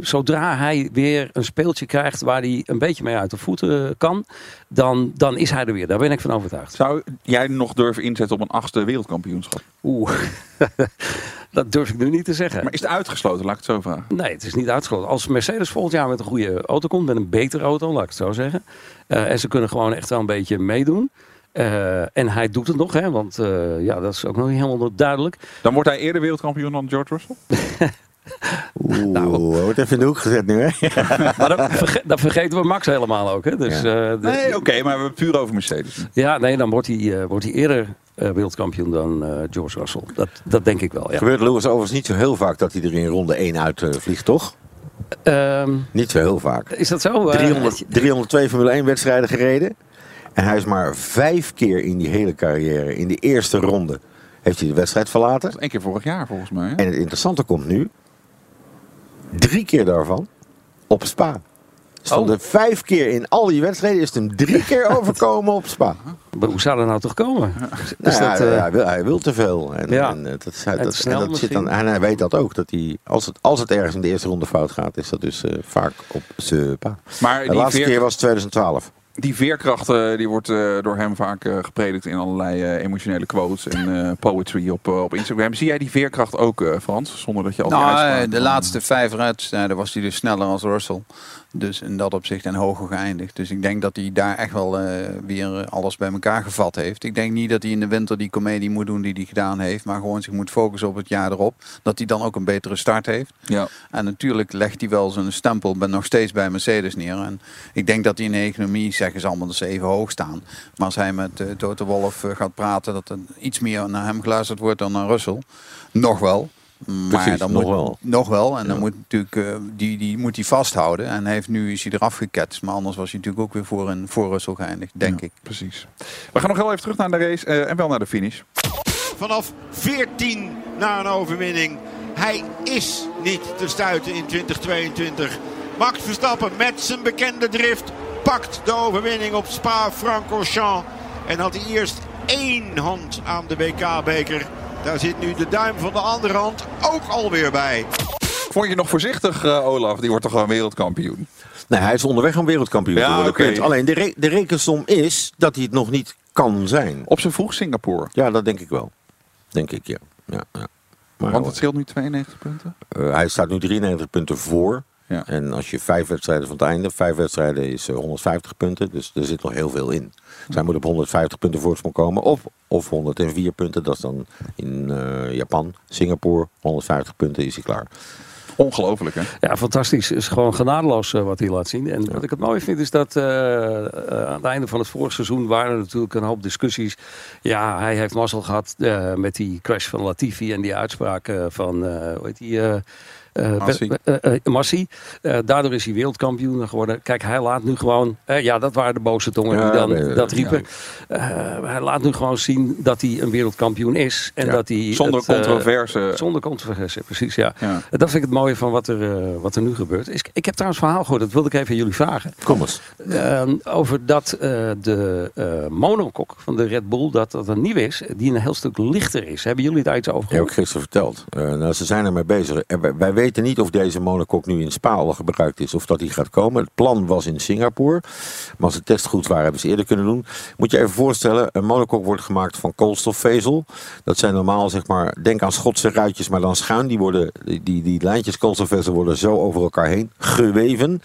Zodra hij weer een speeltje krijgt waar hij een beetje mee uit de voeten kan, dan, dan is hij er weer. Daar ben ik van overtuigd. Zou jij nog durven inzetten op een achtste wereldkampioenschap? Oeh, <laughs> dat durf ik nu niet te zeggen. Maar is het uitgesloten, laat ik het zo vragen? Nee, het is niet uitgesloten. Als Mercedes volgend jaar met een goede auto komt, met een betere auto, laat ik het zo zeggen. eh, en ze kunnen gewoon echt wel een beetje meedoen. eh, en hij doet het nog, hè, want eh, ja, dat is ook nog niet helemaal duidelijk. Dan wordt hij eerder wereldkampioen dan George Russell? <laughs> Oeh, wordt even in de hoek gezet nu, hè? <laughs> Maar verge- dan vergeten we Max helemaal ook. Hè? Dus, eh, de- Nee, oké, maar we hebben het puur over Mercedes. Ja, nee, dan wordt hij, eh, wordt hij eerder eh, wereldkampioen dan eh, George Russell. Dat, dat denk ik wel, ja. Gebeurt Lewis overigens niet zo heel vaak dat hij er in ronde 1 uit eh, vliegt, toch? Ehm, Niet zo heel vaak. is dat zo? Eh, 300, 302 Formule 1 wedstrijden gereden. En hij is maar vijf keer in die hele carrière, in de eerste ronde, heeft hij de wedstrijd verlaten. Eén keer vorig jaar volgens mij. hè? En het interessante komt nu. Drie keer daarvan op Spa. Stonden vijf keer in al die wedstrijden is het hem drie keer <laughs> overkomen op Spa. maar hoe zou dat nou toch komen? Is Nou ja, dat, eh, hij, wil, hij wil te veel. En, Ja. en, eh, dat, is- hij- En dat, en dat zit dan, en hij weet dat ook. Dat hij, als, het, als het ergens in de eerste ronde fout gaat, is dat dus eh, vaak op Spa. Maar De laatste veer- keer was 2012. Die veerkracht die wordt eh, door hem vaak eh, gepredikt in allerlei eh, emotionele quotes en poetry op, op Instagram. Zie jij die veerkracht ook, Frans? Zonder dat je al Nou, de laatste vijf wedstrijden was hij dus sneller als Russell. Dus in dat opzicht en hoger geëindigd. Dus ik denk dat hij daar echt wel eh, weer alles bij elkaar gevat heeft. Ik denk niet dat hij in de winter die comedie moet doen die hij gedaan heeft. Maar gewoon zich moet focussen op het jaar erop. Dat hij dan ook een betere start heeft. Ja. En natuurlijk legt hij wel zijn stempel ben nog steeds bij Mercedes neer. En ik denk dat hij in de economie, zeggen ze allemaal, dat ze even hoog staan. Maar als hij met uh, Toto Wolff eh, gaat praten, dat er iets meer naar hem geluisterd wordt dan naar Russell. Nog wel. Maar Precies, dan nog moet, wel. Nog wel. En dan moet natuurlijk uh, die, die moet hij vasthouden. En hij heeft nu is hij eraf geketst. Maar anders was hij natuurlijk ook weer voor een voor Russell geëindigd, denk Ja, ik. Precies. We gaan nog heel even terug naar de race eh, en wel naar de finish. Vanaf 14 naar een overwinning. Hij is niet te stuiten in 2022. Max Verstappen met zijn bekende drift pakt de overwinning op Spa-Francorchamps. En had hij eerst één hand aan de WK-beker. Daar zit nu de duim van de andere hand ook alweer bij. Vond je nog voorzichtig, eh, Olaf? Die wordt toch gewoon wereldkampioen? Nee, hij is onderweg om wereldkampioen Ja, te worden. Alleen de, re- de rekensom is dat hij het nog niet kan zijn. Op zijn vroeg Singapore. Ja, dat denk ik wel. Denk ik, ja. ja, ja. Maar Want het scheelt nu 92 punten. eh, hij staat nu 93 punten voor. Ja. En als je vijf wedstrijden van het einde, vijf wedstrijden is eh, 150 punten. Dus er zit nog heel veel in. Zij moet op 150 punten voorsprong komen. Of, of 104 punten. Dat is dan in eh, Japan, Singapore. 150 punten is hij klaar. Ongelooflijk, hè? Ja, fantastisch. Het is gewoon genadeloos eh, wat hij laat zien. En wat ik het mooie vind is dat eh, eh, aan het einde van het vorige seizoen waren er natuurlijk een hoop discussies. Ja, hij heeft mazzel gehad eh, met die crash van Latifi en die uitspraak eh, van, eh, hoe heet die... eh, eh, Massi. eh, eh, daardoor is hij wereldkampioen geworden. Kijk, hij laat nu gewoon... ja, dat waren de boze tongen die dan nee, dat riepen. Hij laat nu gewoon zien dat hij een wereldkampioen is. En dat hij Zonder het, controverse. zonder controverse, precies, ja. Dat vind ik het mooie van wat er, wat er nu gebeurt. Is, ik heb trouwens een verhaal gehoord, dat wilde ik even aan jullie vragen. Kom eens. Over dat de monokok van de Red Bull, dat dat een nieuw is, die een heel stuk lichter is. Hebben jullie daar iets over Heb gehoord? ik gisteren verteld. Nou, ze zijn ermee bezig. Wij, wij weten niet of deze monokok nu in Spa al gebruikt is. Of dat die gaat komen. Het plan was in Singapore. Maar als de test goed waren, hebben ze eerder kunnen doen. Moet je even voorstellen. Een monokok wordt gemaakt van koolstofvezel. Dat zijn normaal, zeg maar, denk aan Schotse ruitjes, maar dan schuin. Die, worden, die, die, lijntjes koolstofvezel worden zo over elkaar heen geweven.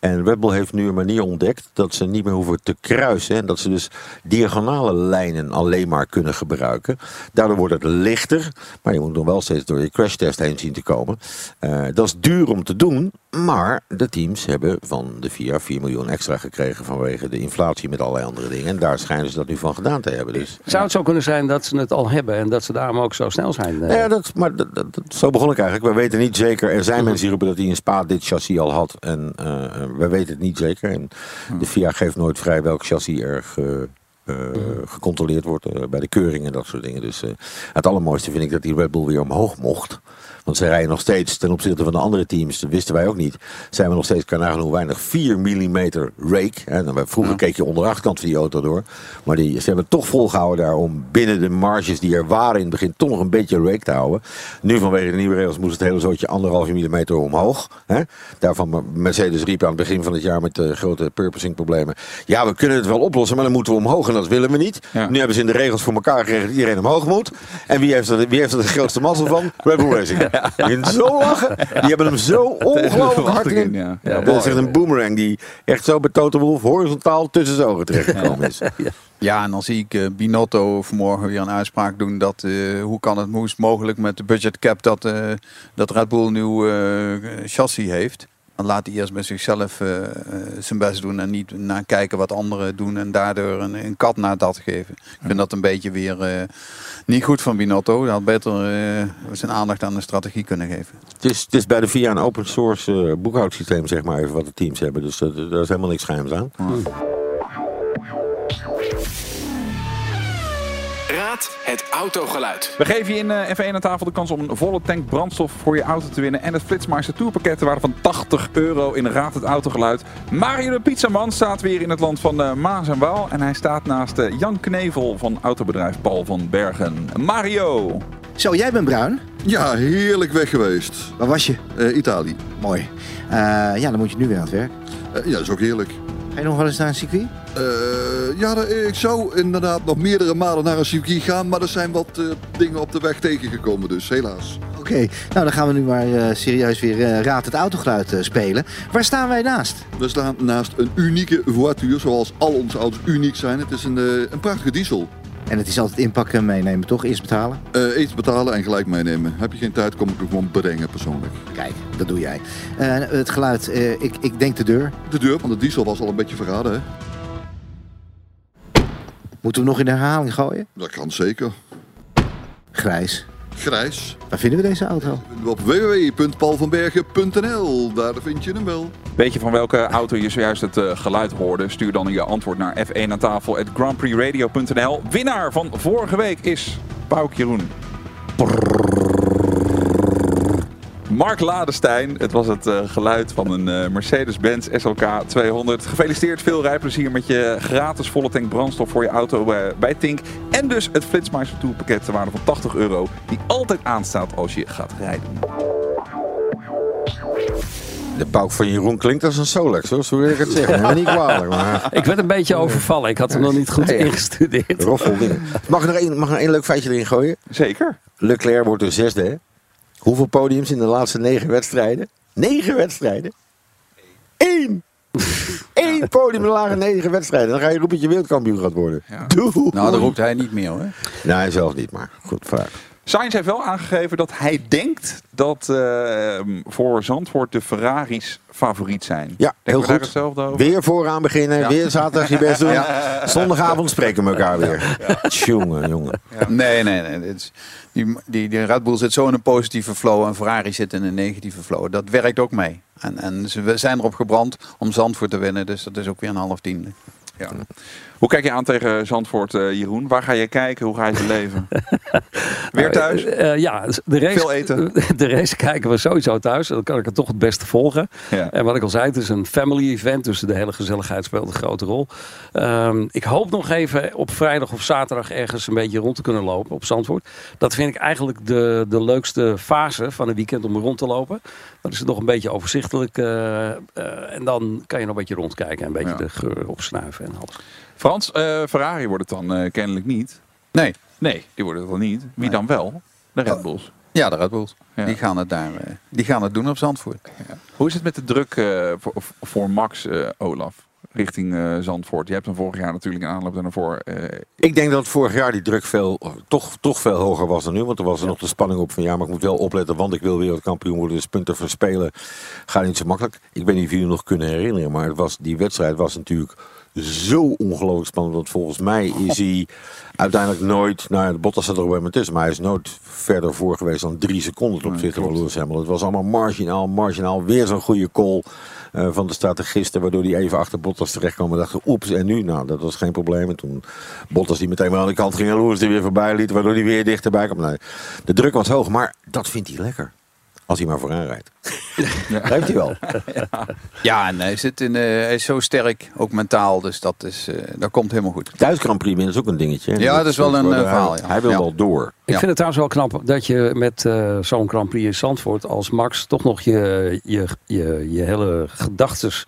En Bull heeft nu een manier ontdekt dat ze niet meer hoeven te kruisen. En dat ze dus diagonale lijnen alleen maar kunnen gebruiken. Daardoor wordt het lichter. Maar je moet nog wel steeds door je crashtest heen zien te komen. Eh, dat is duur om te doen. Maar de teams hebben van de VIA 4 miljoen extra gekregen vanwege de inflatie met allerlei andere dingen. En daar schijnen ze dat nu van gedaan te hebben. Dus. Zou het zo kunnen zijn dat ze het al hebben en dat ze daarom ook zo snel zijn? eh? Ja, dat, maar dat, dat- dat- zo begon ik eigenlijk. We weten niet zeker. Er zijn mensen die roepen dat hij in Spa dit chassis al had. En eh, we weten het niet zeker. En de FIA geeft nooit vrij welk chassis er ge- gecontroleerd wordt bij de keuring en dat soort dingen. Dus eh, het allermooiste vind ik dat die Red Bull weer omhoog mocht. Want ze rijden nog steeds ten opzichte van de andere teams, dat wisten wij ook niet. Zijn we nog steeds, kan hoe weinig, 4 mm rake. Hè. Nou, Vroeger keek je onder de achterkant van die auto door. Maar die, ze hebben toch volgehouden daar om binnen de marges die er waren in het begin toch nog een beetje rake te houden. Nu vanwege de nieuwe regels moest het hele zootje anderhalve millimeter omhoog. Hè. Daarvan Mercedes riep aan het begin van het jaar met de grote purposing problemen. Ja, we kunnen het wel oplossen, maar dan moeten we omhoog. En dat willen we niet. Nu hebben ze in de regels voor elkaar gekregen dat iedereen omhoog moet. En wie heeft er, wie heeft er de grootste mazzel van? Red Bull Racing. Kunt zo lachen. Die hebben hem zo ongelooflijk hard in. Ja. Ja, dat is echt een boomerang die echt zo bij Toto Wolff horizontaal tussen zijn ogen terechtgekomen is. <laughs> Ja, en dan zie ik eh, Binotto vanmorgen weer een uitspraak doen dat eh, hoe kan het moest mogelijk met de budget cap dat, eh, dat Red Bull een nieuw eh, chassis heeft. Dan laat hij eerst bij zichzelf zijn best doen en niet naar kijken wat anderen doen en daardoor een, een kat naar dat geven. Ik vind dat een beetje weer niet goed van Binotto. Hij had beter eh, zijn aandacht aan de strategie kunnen geven. Het is, het is bij de VIA een open source eh, boekhoudsysteem, zeg maar even, wat de teams hebben. Dus dat- daar is helemaal niks geheims aan. Het autogeluid. We geven je in eh, F1 aan tafel de kans om een volle tank brandstof voor je auto te winnen. En het Flitsmeister Tourpakket te waarde van 80 euro in Raad het Autogeluid. Mario de Pizzaman staat weer in het land van eh, Maas en Waal. En hij staat naast eh, Jan Knevel van autobedrijf Paul van Bergen. Mario! Zo, jij bent bruin? Ja, heerlijk weg geweest. Waar was je? Eh, Italië. Mooi. Eh, ja, dan moet je nu weer aan het werk. Ja, dat is ook heerlijk. Je nog wel eens naar een circuit? Eh, ja, ik zou inderdaad nog meerdere malen naar een circuit gaan, maar er zijn wat eh, dingen op de weg tegengekomen, dus helaas. Oké, nou dan gaan we nu maar eh, serieus weer Raad het Autogeluid spelen. Waar staan wij naast? We staan naast een unieke voituur, zoals al onze auto's uniek zijn. Het is een, een prachtige diesel. En het is altijd inpakken en meenemen, toch? Eerst betalen? Eh iets betalen en gelijk meenemen. Heb je geen tijd, kom ik hem gewoon brengen persoonlijk. Kijk, dat doe jij. Eh, het geluid, eh, ik, ik denk de deur. De deur van de diesel was al een beetje verraden, hè? Moeten we nog in herhaling gooien? Dat kan zeker. Grijs. Grijs. Waar vinden we deze auto? Op www.paulvanbergen.nl, daar vind je hem wel. Weet je van welke auto je zojuist het eh, geluid hoorde? Stuur dan je antwoord naar f1 aan tafel at grandprixradio.nl. Winnaar van vorige week is Pauk Jeroen. Mark Ladestein, het was het eh, geluid van een eh, Mercedes-Benz SLK 200. Gefeliciteerd, veel rijplezier met je gratis volle tank brandstof voor je auto bij, bij Tink. En dus het Flitsmeister Tour pakket ter waarde van 80 euro, die altijd aanstaat als je gaat rijden. De pauk van Jeroen klinkt als een Solex, hoor. zo wil ik het zeggen. Maar niet kwalijk. Maar... <laughs> Ik werd een beetje overvallen. Ik had hem nog niet goed Nee, ingestudeerd. Roffel dingen. Mag ik nog één, mag ik nog één leuk feitje erin gooien? Zeker. Leclerc wordt de zesde, hè? Hoeveel podiums in de laatste negen wedstrijden? Negen wedstrijden? Eén! Eén podium in de lage negen wedstrijden. Dan ga je roepen dat je wereldkampioen gaat worden. Doe! Nou, dat roept hij niet meer hoor. Nee, hij zelf niet, maar goed, vraag. Sainz heeft wel aangegeven dat hij denkt dat eh, voor Zandvoort de Ferraris favoriet zijn. Ja, heel goed. over? Weer vooraan beginnen, Ja. weer zaterdag je best doen. Ja. Zondagavond spreken we elkaar weer. Tjonge, jongen. Nee, nee, nee. Dit is, die, die, die Red Bull zit zo in een positieve flow en Ferrari zit in een negatieve flow. Dat werkt ook mee. En, en ze we zijn erop gebrand om Zandvoort te winnen, dus dat is ook weer een half tiende. Ja. Hoe kijk je aan tegen Zandvoort, eh, Jeroen? Waar ga je kijken? Hoe ga je ze leven? <laughs> Weer thuis? Eh, eh, ja, de race, Veel eten? <laughs> De race kijken we sowieso thuis. Dan kan ik het toch het beste volgen. Ja. En wat ik al zei, het is een family event. Dus de hele gezelligheid speelt een grote rol. Ehm, ik hoop nog even op vrijdag of zaterdag ergens een beetje rond te kunnen lopen op Zandvoort. Dat vind ik eigenlijk de, de leukste fase van een weekend om rond te lopen. Dan is het nog een beetje overzichtelijk. en dan kan je nog een beetje rondkijken en een beetje Ja. de geur opsnuiven en alles. Frans, eh, Ferrari wordt het dan eh, kennelijk niet. Nee. Nee, die worden het dan niet. Wie dan wel? De Red Bulls. Ja, de Red Bulls. Ja. Die, gaan het daar, eh, die gaan het doen op Zandvoort. Hoe is het met de druk eh, voor, voor Max, eh, Olaf, richting eh, Zandvoort? Je hebt hem vorig jaar natuurlijk in aanloop daarvoor. eh Ik denk dat vorig jaar die druk veel, toch, toch veel hoger was dan nu. Want er was er nog de spanning op van ja, maar ik moet wel opletten. Want ik wil wereldkampioen worden. Dus punten verspelen gaat niet zo makkelijk. Ik weet niet of jullie nog kunnen herinneren. Maar het was, die wedstrijd was natuurlijk zo ongelooflijk spannend. Want volgens mij is hij uiteindelijk nooit... Nou ja, de Bottas zat er ook bij me tussen. Maar hij is nooit verder voor geweest dan drie seconden ten opzichte van Lewis Hamilton. Het was allemaal marginaal, marginaal. Weer zo'n goede call eh, van de strategisten. Waardoor hij even achter Bottas terecht kwam. En dacht, oeps, en nu? Nou, dat was geen probleem. En toen Bottas die meteen weer aan de kant ging. En Lewis er weer voorbij liet. Waardoor hij weer dichterbij kwam. Nee, de druk was hoog. Maar dat vindt hij lekker. Als hij maar vooraan rijdt. <laughs> Dat heeft hij wel. Ja, en hij, zit in, eh, hij is zo sterk, ook mentaal, dus dat, is, eh, dat komt helemaal goed. Thuis Grand Prix winnen is ook een dingetje. Ja, dat is wel een, eh, verhaal, ja. Hij wil Ja. wel door. Ik vind het trouwens wel knap dat je met eh, zo'n Grand Prix in Zandvoort als Max toch nog je, je, je, je hele gedachtes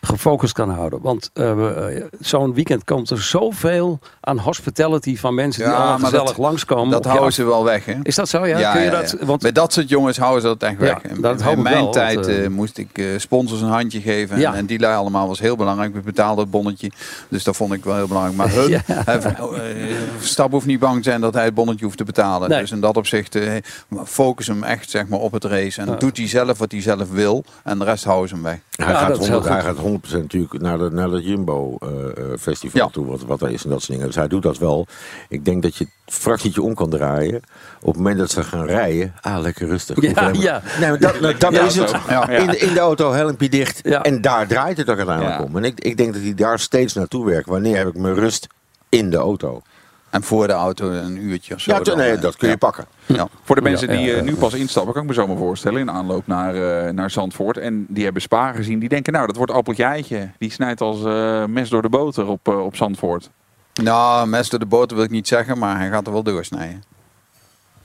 gefocust kan houden. Want eh, we- zo'n weekend komt er zoveel aan hospitality van mensen die allemaal gezellig dat- langskomen. Dat houden ze wel weg, hè? Is dat zo? Ja, kun je dat? Want Bij dat soort jongens houden ze dat echt weg. Dat in mijn wel, tijd eh, eh, moest ik eh, sponsors een handje geven. En, Ja. en die lui allemaal was heel belangrijk. We betaalden het bonnetje. Dus dat vond ik wel heel belangrijk. Maar <laughs> hun, oh, eh, Stap hoeft niet bang te zijn dat hij het bonnetje hoeft te betalen. Nee. Dus in dat opzicht eh, focus hem echt zeg maar, op het race. En doet hij zelf wat hij zelf wil. En de rest houden ze hem weg. Hij, Ja, gaat dat is heel 100, hij gaat 100% natuurlijk naar, de, naar het Jumbo-festival Ja. toe, wat, wat er is en dat soort dingen. Dus hij doet dat wel. Ik denk dat je het fractietje om kan draaien. Op het moment dat ze gaan rijden, ah, lekker rustig. Ja, maar-. Nee, maar dat, nou, dat Ja, is het. Ja. In, de, in de auto, helmpje dicht. En daar draait het ook uiteindelijk om. En ik, ik denk dat hij daar steeds naartoe werkt. Wanneer heb ik mijn rust in de auto? En voor de auto een uurtje of zo. Ja, dan, nee, eh, dat kun je ja. pakken. Ja. Voor de mensen die ja, eh, ja. nu pas instappen, kan ik me zo maar voorstellen, in aanloop naar, eh, naar Zandvoort. En die hebben Spa gezien. Die denken, nou, dat wordt appeltje eitje. Die snijdt als eh, mes door de boter op, op Zandvoort. Nou, mes door de boter wil ik niet zeggen, maar hij gaat er wel doorsnijden.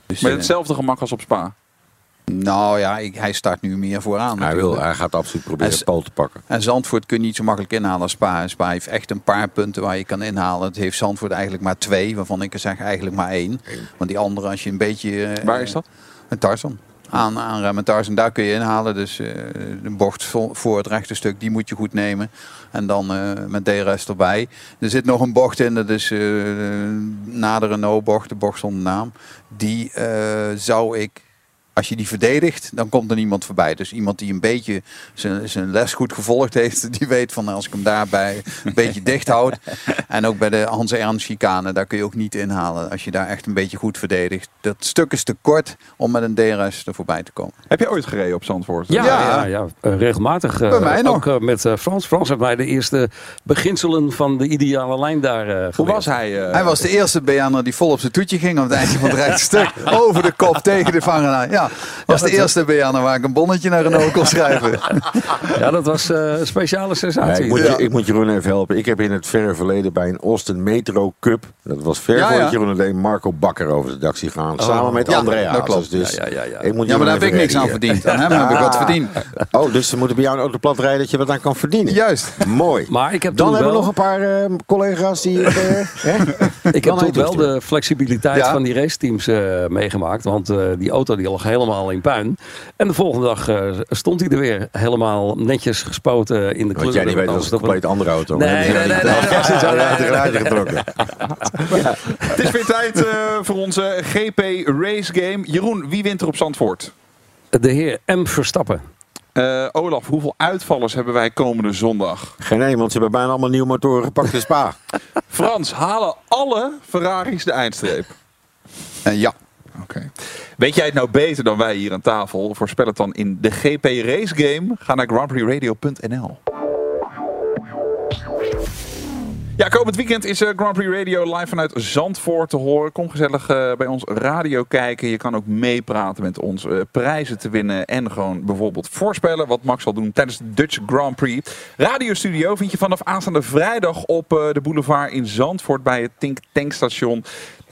Dus, Met hetzelfde gemak als op Spa. Nou ja, ik, hij start nu meer vooraan. Hij, wil, hij gaat absoluut proberen En het poot te pakken. En Zandvoort kun je niet zo makkelijk inhalen als Spa. Spa heeft echt een paar punten waar je kan inhalen. Het heeft Zandvoort eigenlijk maar twee, waarvan ik zeg eigenlijk maar één. Want die andere, als je een beetje... eh, Waar is dat? Een Tarzan. Aan, aanremmen Tarzan, daar kun je inhalen. Dus eh, de bocht vo- voor het rechte stuk, die moet je goed nemen. En dan eh, met DRS erbij. Er zit nog een bocht in, dat is na de Renault-bocht, de bocht zonder naam. Die zou ik als je die verdedigt, dan komt er niemand voorbij. Dus iemand die een beetje zijn, zijn les goed gevolgd heeft, <laughs> die weet van als ik hem daarbij een beetje <laughs> dicht houd. En ook bij de Hans Ernst chicane, daar kun je ook niet inhalen. Als je daar echt een beetje goed verdedigt. Dat stuk is te kort om met een DRS er voorbij te komen. Heb je ooit gereden op Zandvoort? Ja, Ja. ja. ja, eh, regelmatig. eh, Bij mij nog. Ook eh, met Frans. Frans heeft mij de eerste beginselen van de ideale lijn daar Hoe was hij? Hij was de eerste BN'er die vol op zijn toetje ging op het eindje van het <laughs> rechte stuk. Over de kop tegen de vanger aan. Ja, was de dat- eerste BN'er waar ik een bonnetje naar Renault kon schrijven. <laughs> Ja, dat was eh, een speciale Ja, sensatie. ik, moet, Ja. ik moet Jeroen even helpen. Ik heb in het verre verleden bij een Austin Metro Cup, dat was ver Ja, voordat ja. Jeroen deed, Marco Bakker over de dak gaan. samen met ja, André dat Hazes. klopt. Dus Ja, ja, ja, ja. Ik moet Ja, maar daar heb ik niks aan verdiend. Aan hem heb ik wat verdiend. <laughs> Oh, dus ze moeten bij jou een auto plat rijden dat je wat aan kan verdienen. Juist. Mooi. Maar ik heb Dan hebben we nog een paar eh, collega's die... eh, <laughs> hè? Ik heb heet wel de flexibiliteit Ja. van die raceteams eh, meegemaakt. Want eh, die auto die lag helemaal in puin. En de volgende dag eh, stond hij er weer. Helemaal netjes gespoten in de kleur. Wat jij niet weet, dat is een compleet andere auto. Nee, nee, nee, nee, <laughs> uit nee, de nee, garage nee. getrokken. <laughs> Het is weer tijd eh, voor onze GP Race Game. Jeroen, wie wint er op Zandvoort? De heer M. Verstappen. Eh, Olaf, hoeveel uitvallers hebben wij komende zondag? Geen één, want ze hebben bijna allemaal nieuwe motoren gepakt in Spa. <laughs> Frans, halen alle Ferraris de eindstreep? En ja. Oké. Weet jij het nou beter dan wij hier aan tafel? Voorspel het dan in de GP Race Game. Ga naar grandprixradio.nl. Ja, komend weekend is eh, Grand Prix Radio live vanuit Zandvoort te horen. Kom gezellig eh, bij ons radio kijken. Je kan ook meepraten met ons, eh, prijzen te winnen en gewoon bijvoorbeeld voorspellen wat Max zal doen tijdens de Dutch Grand Prix. Radiostudio vind je vanaf aanstaande vrijdag op de boulevard in Zandvoort bij het Tink Tankstation.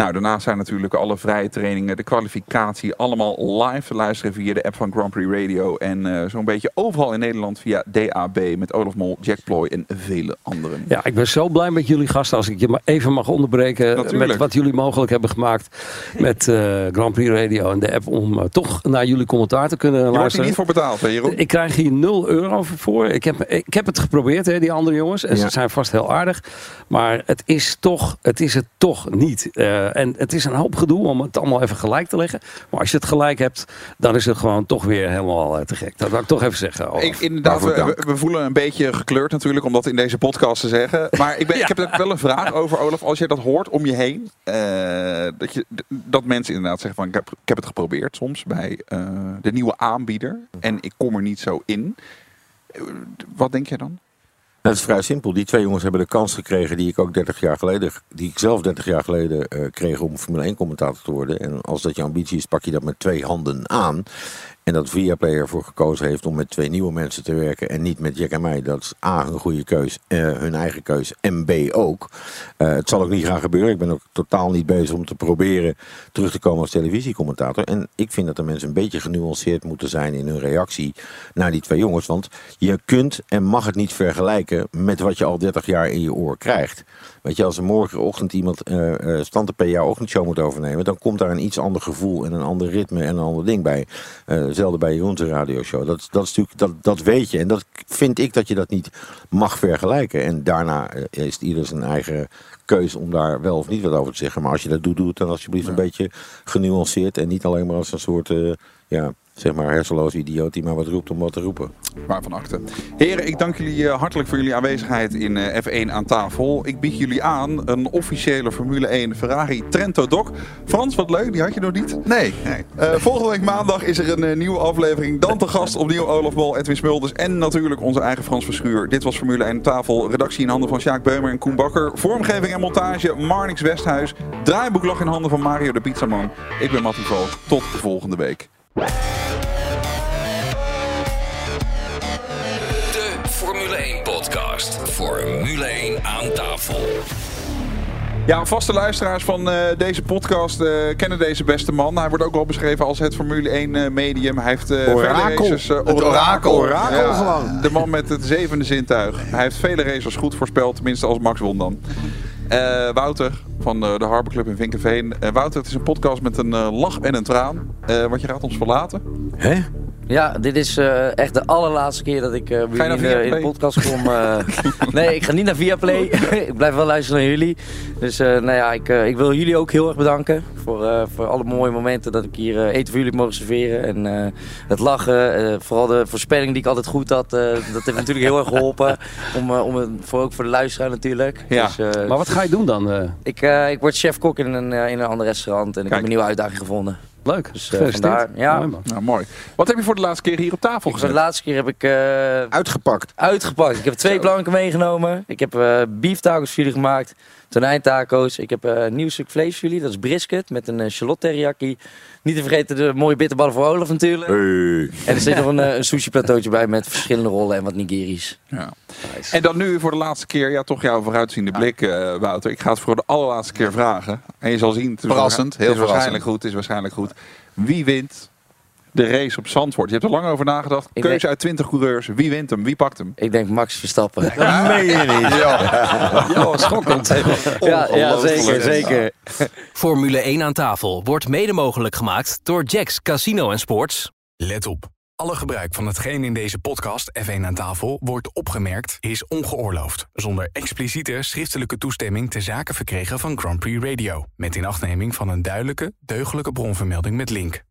Nou, daarnaast zijn natuurlijk alle vrije trainingen, de kwalificatie, allemaal live te luisteren via de app van Grand Prix Radio. En eh, zo'n beetje overal in Nederland via DAB met Olaf Mol, Jack Ploy en vele anderen. Ja, ik ben zo blij met jullie gasten. Als ik je maar even mag onderbreken Natuurlijk. met wat jullie mogelijk hebben gemaakt met eh, Grand Prix Radio en de app om eh, toch naar jullie commentaar te kunnen Je wordt hier luisteren. niet voor betaald, hè Jeroen? Ik krijg hier 0 euro voor. Ik heb, ik heb het geprobeerd, hè, die andere jongens. En Ja. ze zijn vast heel aardig. Maar het is, toch, het is het toch niet. Eh, en het is een hoop gedoe om het allemaal even gelijk te leggen. Maar als je het gelijk hebt, dan is het gewoon toch weer helemaal eh, te gek. Dat wil ik toch even zeggen. Olaf. Ik, inderdaad, Waarvoor we, we voelen een beetje gekleurd natuurlijk om dat in deze podcast te zeggen. Maar ik, ben, <laughs> ik heb wel een vraag over, Olaf. Als je dat hoort om je heen, eh, dat, je, dat mensen inderdaad zeggen van ik heb, ik heb het geprobeerd soms bij eh, de nieuwe aanbieder en ik kom er niet zo in. Eh, Wat denk je dan? Dat is vrij simpel. Die twee jongens hebben de kans gekregen die ik ook 30 jaar geleden, die ik zelf 30 jaar geleden eh, kreeg om Formule 1 commentator te worden. En als dat je ambitie is, pak je dat met twee handen aan. En dat Viaplay ervoor gekozen heeft om met twee nieuwe mensen te werken en niet met Jack en mij. Dat is A, een goede keus, eh, hun eigen keus. En B ook. Eh, het zal ook niet gaan gebeuren. Ik ben ook totaal niet bezig om te proberen terug te komen als televisiecommentator. En ik vind dat de mensen een beetje genuanceerd moeten zijn in hun reactie naar die twee jongens. Want je kunt en mag het niet vergelijken met wat je al 30 jaar in je oor krijgt. Weet je, als er morgenochtend iemand eh eh Stante PA ochtendshow moet overnemen, dan komt daar een iets ander gevoel en een ander ritme en een ander ding bij. Eh zelfde bij Jeroen's radioshow. Dat, dat, is natuurlijk, dat, dat weet je. En dat vind ik dat je dat niet mag vergelijken. En daarna is het ieder zijn eigen keus om daar wel of niet wat over te zeggen. Maar als je dat doet, doe het dan alsjeblieft een beetje genuanceerd. En niet alleen maar als een soort, ja, zeg maar hersenloze idioot die maar wat roept om wat te roepen. Waarvan akte. Heren, ik dank jullie eh, hartelijk voor jullie aanwezigheid in eh, F1 aan tafel. Ik bied jullie aan een officiële Formule 1 Ferrari Trento Doc. Frans, wat leuk, die had je nog niet? Nee. nee. Eh, volgende week maandag is er een nieuwe aflevering. Dan te gast opnieuw Olaf Bol, Edwin Smulders en natuurlijk onze eigen Frans Verschuur. Dit was Formule 1 aan tafel. Redactie in handen van Sjaak Beumer en Koen Bakker. Vormgeving en montage Marnix Westhuis. Draaiboek lag in handen van Mario de Pizzaman. Ik ben Mattie Vo. Tot volgende week. De Formule 1 podcast. Formule 1 aan tafel. Ja, vaste luisteraars van eh, deze podcast eh, kennen deze beste man. Hij wordt ook wel beschreven als het Formule 1 eh, medium. Hij heeft eh, Orakel. vele races... eh, Het orakel. Orakel gewoon. De man met het zevende zintuig. Hij heeft vele races goed voorspeld, tenminste als Max won dan. Eh, Wouter van de, de Harbor Club in Vinkenveen. Eh, Wouter, het is een podcast met een eh, lach en een traan. Want je gaat ons verlaten. Hè? Ja, dit is eh, echt de allerlaatste keer dat ik eh, bij Ga je jullie naar in, de- in de Viaplay? podcast kom. eh. <laughs> nee, ik ga niet naar Viaplay. <laughs> ik blijf wel luisteren naar jullie. Dus eh, nou ja, ik, eh, ik wil jullie ook heel erg bedanken voor, eh, voor alle mooie momenten dat ik hier eh, eten voor jullie heb mogen serveren. En eh, het lachen, eh, vooral de voorspelling die ik altijd goed had, eh, dat heeft natuurlijk heel erg geholpen. <laughs> Om, eh, om voor, ook voor de luisteraar natuurlijk. Ja. Dus, eh, Maar wat ga je doen dan? eh? ik, eh, ik word chef-kok in een, eh, in een ander restaurant en ik heb een nieuwe uitdaging gevonden. Leuk, Dus eh, vandaar, ja. Mooi, man. Nou, mooi. Wat heb je voor de laatste keer hier op tafel Voor de gezet? laatste keer heb ik... eh, Uitgepakt. Uitgepakt. Ik heb twee planken meegenomen. Ik heb eh beef tacos voor jullie gemaakt. Tonijntaco's. Ik heb eh, een nieuw stuk vlees voor jullie. Dat is brisket met een uh, shallot teriyaki. Niet te vergeten de mooie bitterballen voor Olaf natuurlijk. En er zit nog een, eh, een sushi plateautje bij met verschillende rollen en wat nigiris. Ja. En dan nu voor de laatste keer, ja, toch jouw vooruitziende blik, eh, Wouter. Ik ga het voor de allerlaatste keer vragen. En je zal zien, het is Verrassend, heel het is waarschijnlijk verrassend. goed, het is waarschijnlijk goed. Wie wint de race op Zandvoort? Je hebt er lang over nagedacht. Ik Keuze denk- uit 20 coureurs. Wie wint hem? Wie pakt hem? Ik denk Max Verstappen. Dat meen je niet. Ja, schokkend. Ja, ja zeker, zeker. Formule 1 aan tafel wordt mede mogelijk gemaakt door Jacks Casino en Sports. Let op. Alle gebruik van hetgeen in deze podcast F1 aan tafel wordt opgemerkt is ongeoorloofd. Zonder expliciete schriftelijke toestemming te zaken verkregen van Grand Prix Radio. Met inachtneming van een duidelijke, deugdelijke bronvermelding met link.